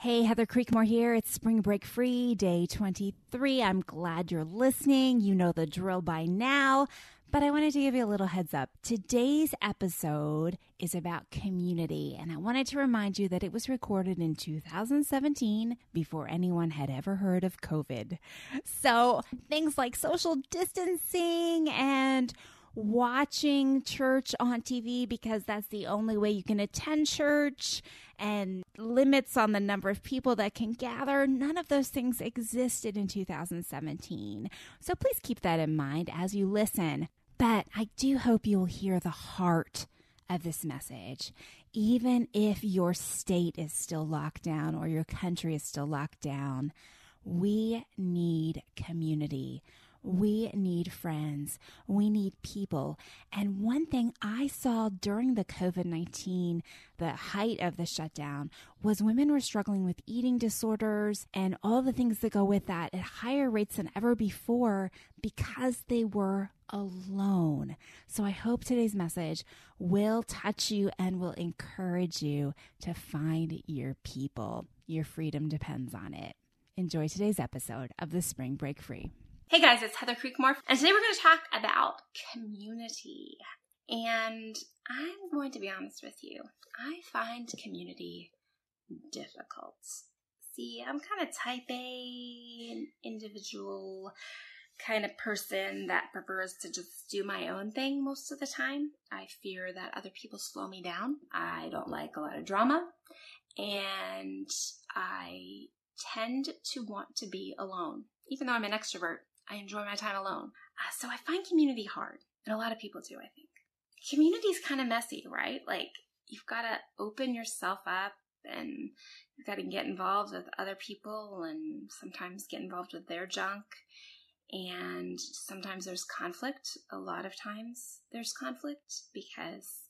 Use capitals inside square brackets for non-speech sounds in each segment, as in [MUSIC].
Hey, Heather Creekmore here. It's Spring Break Free, day 23. I'm glad you're listening. You know the drill by now, but I wanted to give you a little heads up. Today's episode is about community, and I wanted to remind you that it was recorded in 2017 before anyone had ever heard of COVID. So things like social distancing and watching church on TV because that's the only way you can attend church and limits on the number of people that can gather. None of those things existed in 2017. So please keep that in mind as you listen. But I do hope you will hear the heart of this message. Even if your state is still locked down or your country is still locked down, we need community. We need friends. We need people. And one thing I saw during the COVID 19, the height of the shutdown, was women were struggling with eating disorders and all the things that go with that at higher rates than ever before because they were alone. So I hope today's message will touch you and will encourage you to find your people. Your freedom depends on it. Enjoy today's episode of the Spring Break Free. Hey guys, it's Heather Creekmore, and today we're going to talk about community. And I'm going to be honest with you, I find community difficult. See, I'm kind of type A, individual kind of person that prefers to just do my own thing most of the time. I fear that other people slow me down. I don't like a lot of drama, and I tend to want to be alone. Even though I'm an extrovert, I enjoy my time alone. Uh, so I find community hard, and a lot of people do, I think. Community is kind of messy, right? Like, you've got to open yourself up and you've got to get involved with other people and sometimes get involved with their junk. And sometimes there's conflict. A lot of times there's conflict because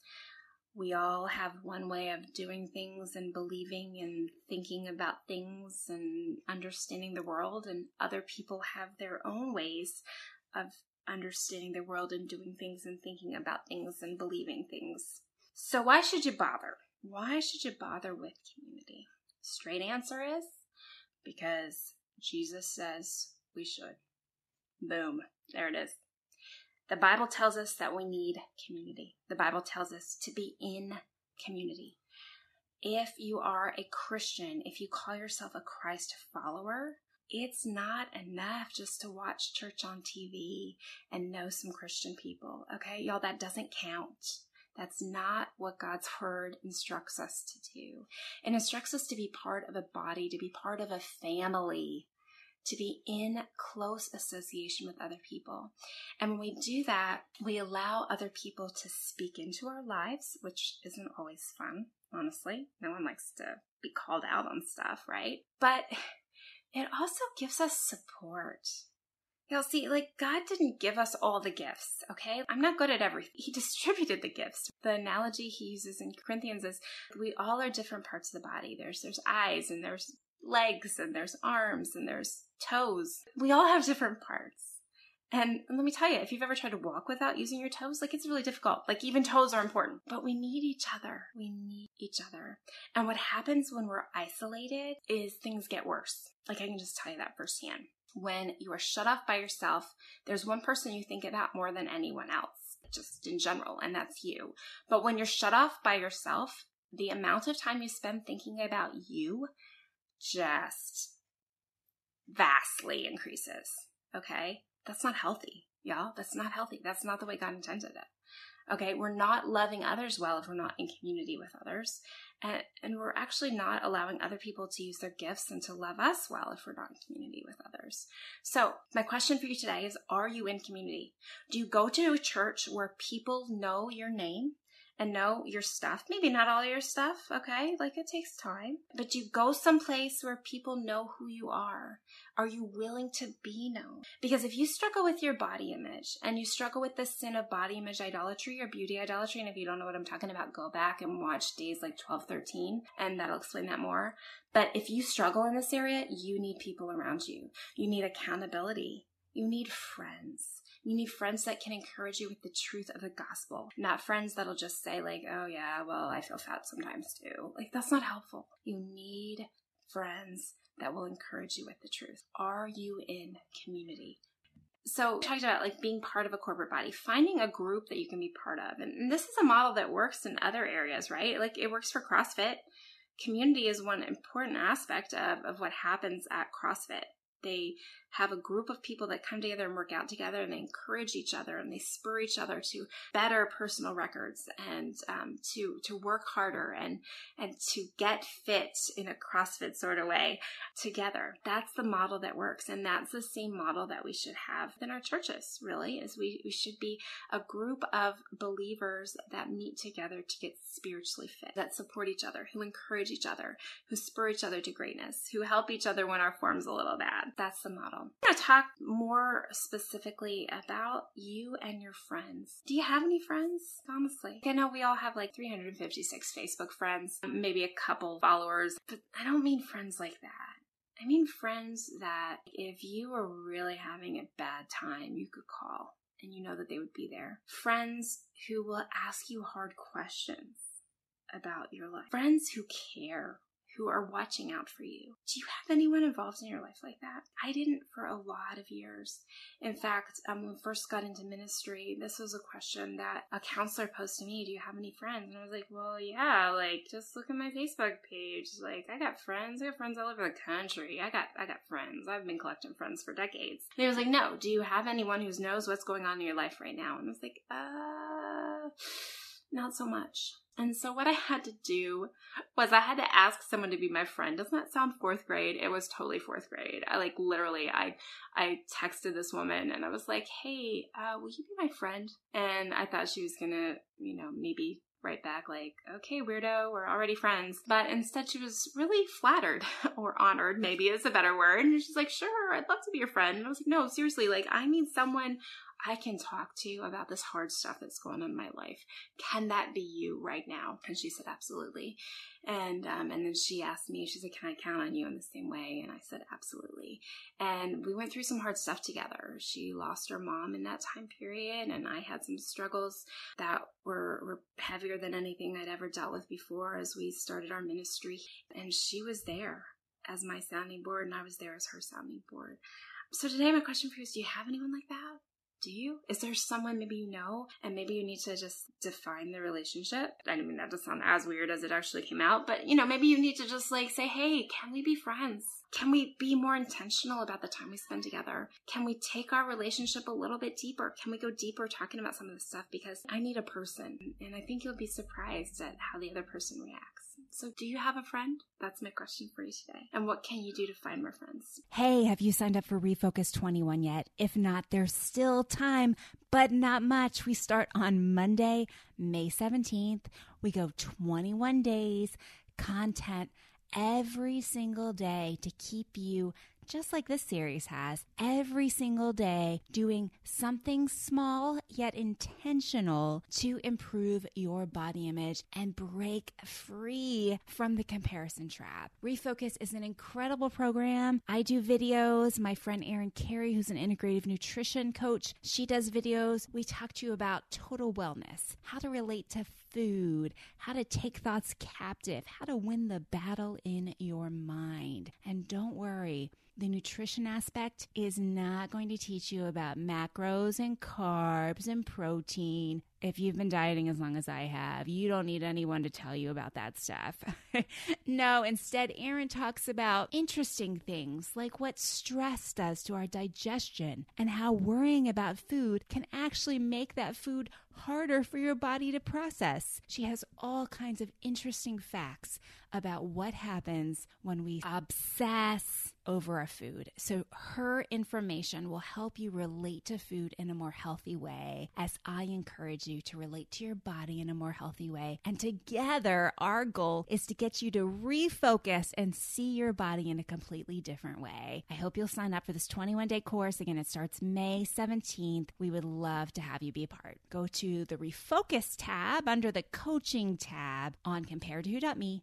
we all have one way of doing things and believing and thinking about things and understanding the world, and other people have their own ways of understanding the world and doing things and thinking about things and believing things. So, why should you bother? Why should you bother with community? Straight answer is because Jesus says we should. Boom. There it is. The Bible tells us that we need community. The Bible tells us to be in community. If you are a Christian, if you call yourself a Christ follower, it's not enough just to watch church on TV and know some Christian people. Okay, y'all, that doesn't count. That's not what God's [LAUGHS] word instructs us to do. It instructs us to be part of a body, to be part of a family to be in close association with other people. And when we do that, we allow other people to speak into our lives, which isn't always fun, honestly. No one likes to be called out on stuff, right? But it also gives us support. You'll see, like, God didn't give us all the gifts, okay? I'm not good at everything. He [LAUGHS] distributed the gifts. The analogy he uses in Corinthians is we all are different parts of the body. There's, there's eyes and there's legs and there's arms and there's toes. We all have different parts. And let me tell you, if you've ever tried to walk without using your toes, like it's really difficult. Like even toes are important, but we need each other. We need each other. And what happens when we're isolated is things get worse. Like I can just tell you that firsthand. When you are shut off by yourself, there's one person you think about more than anyone else, just in general, and that's you. But when you're shut off by yourself, the amount of time you spend thinking about you just vastly increases. Okay? That's not healthy, y'all. That's not healthy. That's not the way God intended it. Okay? We're not loving others well if we're not in community with others. And, and we're actually not allowing other people to use their gifts and to love us well if we're not in community with others. So, my question for you today is Are you in community? Do you go to a church where people know your name? And know your stuff. Maybe not all your stuff, okay? Like it takes time. But you go someplace where people know who you are. Are you willing to be known? Because if you struggle with your body image and you struggle with the sin of body image idolatry or beauty idolatry, and if you don't know what I'm talking about, go back and watch days like 12, 13, and that'll explain that more. But if you struggle in this area, you need people around you. You need accountability. You need friends. You need friends that can encourage you with the truth of the gospel, not friends that'll just say, like, oh yeah, well, I feel fat sometimes too. Like, that's not helpful. You need friends that will encourage you with the truth? Are you in community? So, we talked about like being part of a corporate body, finding a group that you can be part of. And, and this is a model that works in other areas, right? Like it works for CrossFit. Community is one important aspect of, of what happens at CrossFit. They have a group of people that come together and work out together and they encourage each other and they spur each other to better personal records and um, to to work harder and and to get fit in a crossfit sort of way together. That's the model that works and that's the same model that we should have in our churches really is we, we should be a group of believers that meet together to get spiritually fit that support each other who encourage each other who spur each other to greatness who help each other when our form's a little bad. That's the model Um, I'm going to talk more specifically about you and your friends. Do you have any friends? Honestly, I know we all have like 356 Facebook friends, um, maybe a couple followers, but I don't mean friends like that. I mean friends that if you were really having a bad time, you could call and you know that they would be there. Friends who will ask you hard questions about your life. Friends who care who are watching out for you. Do you have anyone involved in your life like that? I didn't for a lot of years. In fact, um, when I first got into ministry, this was a question that a counselor posed to me Do you have any friends? And I was like, Well, yeah, like just look at my Facebook page. Like, I got friends. I got friends all over the country. I got I got friends. I've been collecting friends for decades. And he was like, No, do you have anyone who knows what's going on in your life right now? And I was like, uh not so much. And so what I had to do was I had to ask someone to be my friend. Doesn't that sound fourth grade? It was totally fourth grade. I like literally I I texted this woman and I was like, "Hey, uh, will you be my friend?" And I thought she was gonna, you know, maybe write back like, "Okay, weirdo, we're already friends." But instead, she was really flattered [LAUGHS] or honored, maybe is a better word. And she's like, "Sure, I'd love to be your friend." And I was like, "No, seriously, like I need someone I can talk to you about this hard stuff that's going on in my life. Can that be you right now? And she said, absolutely. And um, and then she asked me, she said, can I count on you in the same way? And I said, absolutely. And we went through some hard stuff together. She lost her mom in that time period, and I had some struggles that were, were heavier than anything I'd ever dealt with before as we started our ministry. And she was there as my sounding board, and I was there as her sounding board. So today, my question for you is: Do you have anyone like that? Do you? Is there someone maybe you know and maybe you need to just define the relationship? I mean, that does sound as weird as it actually came out, but you know, maybe you need to just like say, hey, can we be friends? Can we be more intentional about the time we spend together? Can we take our relationship a little bit deeper? Can we go deeper talking about some of this stuff? Because I need a person, and I think you'll be surprised at how the other person reacts. So, do you have a friend? That's my question for you today. And what can you do to find more friends? Hey, have you signed up for Refocus 21 yet? If not, there's still time, but not much. We start on Monday, May 17th. We go 21 days, content every single day to keep you just like this series has, every single day doing something small yet intentional to improve your body image and break free from the comparison trap. Refocus is an incredible program. I do videos. My friend Erin Carey, who's an integrative nutrition coach, she does videos. We talk to you about total wellness, how to relate to food, how to take thoughts captive, how to win the battle in your mind. And don't worry, the nutrition aspect is not going to teach you about macros and carbs and protein. If you've been dieting as long as I have, you don't need anyone to tell you about that stuff. [LAUGHS] no, instead, Erin talks about interesting things like what stress does to our digestion and how worrying about food can actually make that food harder for your body to process. She has all kinds of interesting facts about what happens when we obsess over a food. So her information will help you relate to food in a more healthy way as I encourage you to relate to your body in a more healthy way. And together, our goal is to get you to refocus and see your body in a completely different way. I hope you'll sign up for this 21 day course. Again, it starts May 17th. We would love to have you be a part. Go to the Refocus tab under the coaching tab on comparedtowho.me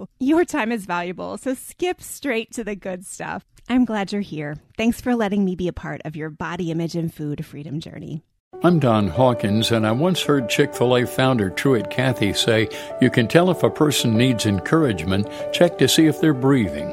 you. Your time is valuable, so skip straight to the good stuff. I'm glad you're here. Thanks for letting me be a part of your body image and food freedom journey. I'm Don Hawkins, and I once heard Chick fil A founder Truett Cathy say, You can tell if a person needs encouragement, check to see if they're breathing.